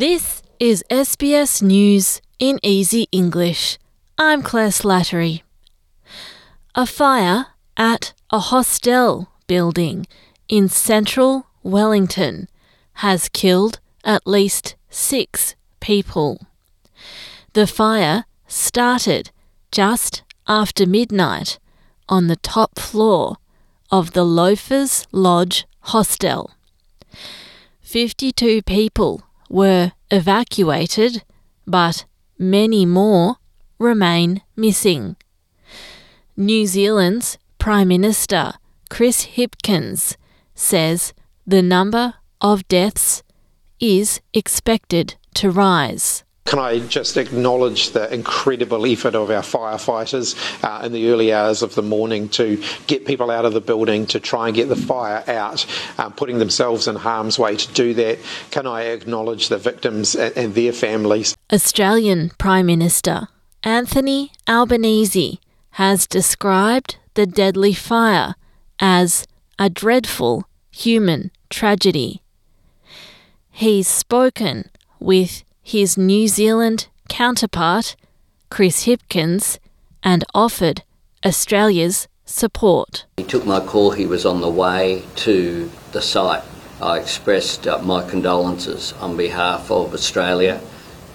This is SBS News in Easy English. I'm Claire Slattery. A fire at a hostel building in central Wellington has killed at least six people. The fire started just after midnight on the top floor of the Loafers Lodge hostel. 52 people were evacuated, but many more remain missing. New Zealand's Prime Minister Chris Hipkins says the number of deaths is expected to rise. Can I just acknowledge the incredible effort of our firefighters uh, in the early hours of the morning to get people out of the building, to try and get the fire out, uh, putting themselves in harm's way to do that? Can I acknowledge the victims and, and their families? Australian Prime Minister Anthony Albanese has described the deadly fire as a dreadful human tragedy. He's spoken with his New Zealand counterpart, Chris Hipkins, and offered Australia's support. He took my call, he was on the way to the site. I expressed uh, my condolences on behalf of Australia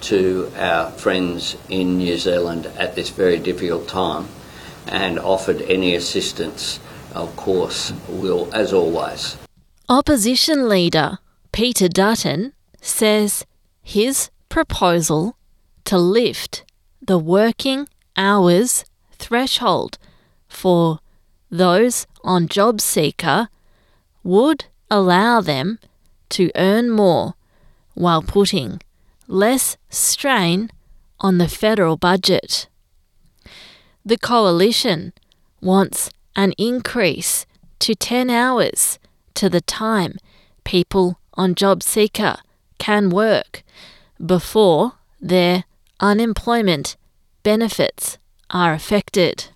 to our friends in New Zealand at this very difficult time and offered any assistance, of course, will as always. Opposition leader Peter Dutton says his proposal to lift the working hours threshold for those on job seeker would allow them to earn more while putting less strain on the federal budget. The coalition wants an increase to 10 hours to the time people on job seeker can work before their unemployment benefits are affected.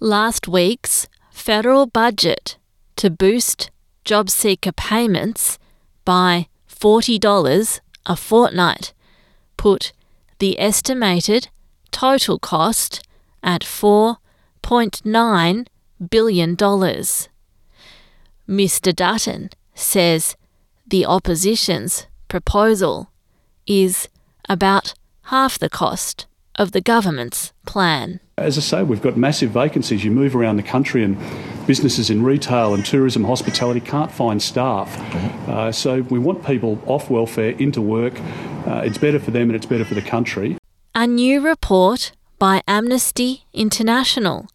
Last week's federal budget to boost job seeker payments by $40 a fortnight put the estimated total cost at $4.9 billion. Mr. Dutton says the opposition's proposal is about half the cost of the government's plan. As I say, we've got massive vacancies. You move around the country, and businesses in retail and tourism, hospitality can't find staff. Uh, so we want people off welfare into work. Uh, it's better for them and it's better for the country. A new report by Amnesty International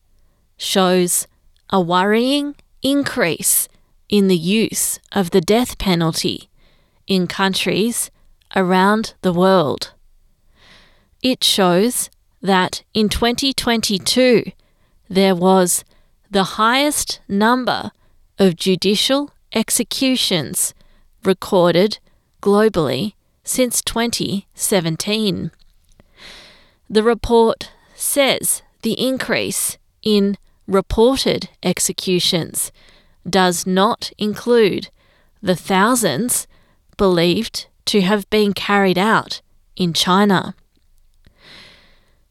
shows a worrying increase in the use of the death penalty in countries around the world. It shows that in 2022 there was the highest number of judicial executions recorded globally since 2017. The report says the increase in reported executions does not include the thousands believed to have been carried out in China.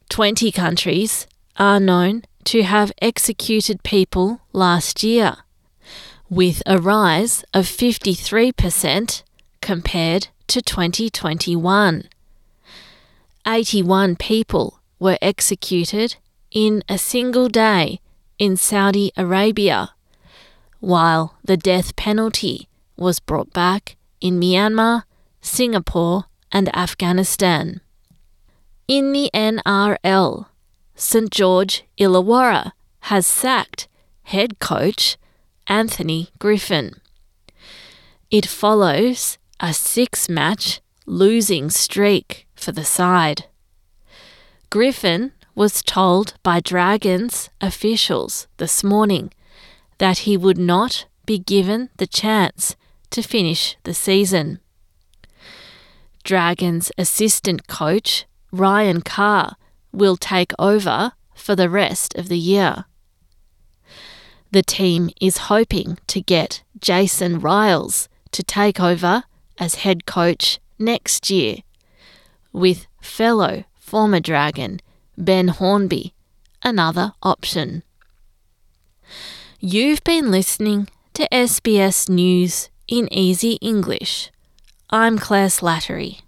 20 countries are known to have executed people last year, with a rise of 53% compared to 2021. 81 people were executed in a single day in Saudi Arabia, while the death penalty was brought back in Myanmar, Singapore, and Afghanistan. In the NRL, St George Illawarra has sacked head coach Anthony Griffin. It follows a six match losing streak for the side. Griffin was told by Dragons officials this morning that he would not be given the chance to finish the season. Dragons assistant coach Ryan Carr will take over for the rest of the year. The team is hoping to get Jason Ryles to take over as head coach next year with fellow former Dragon Ben Hornby another option. You've been listening to SBS News in Easy English. I'm Claire Slattery.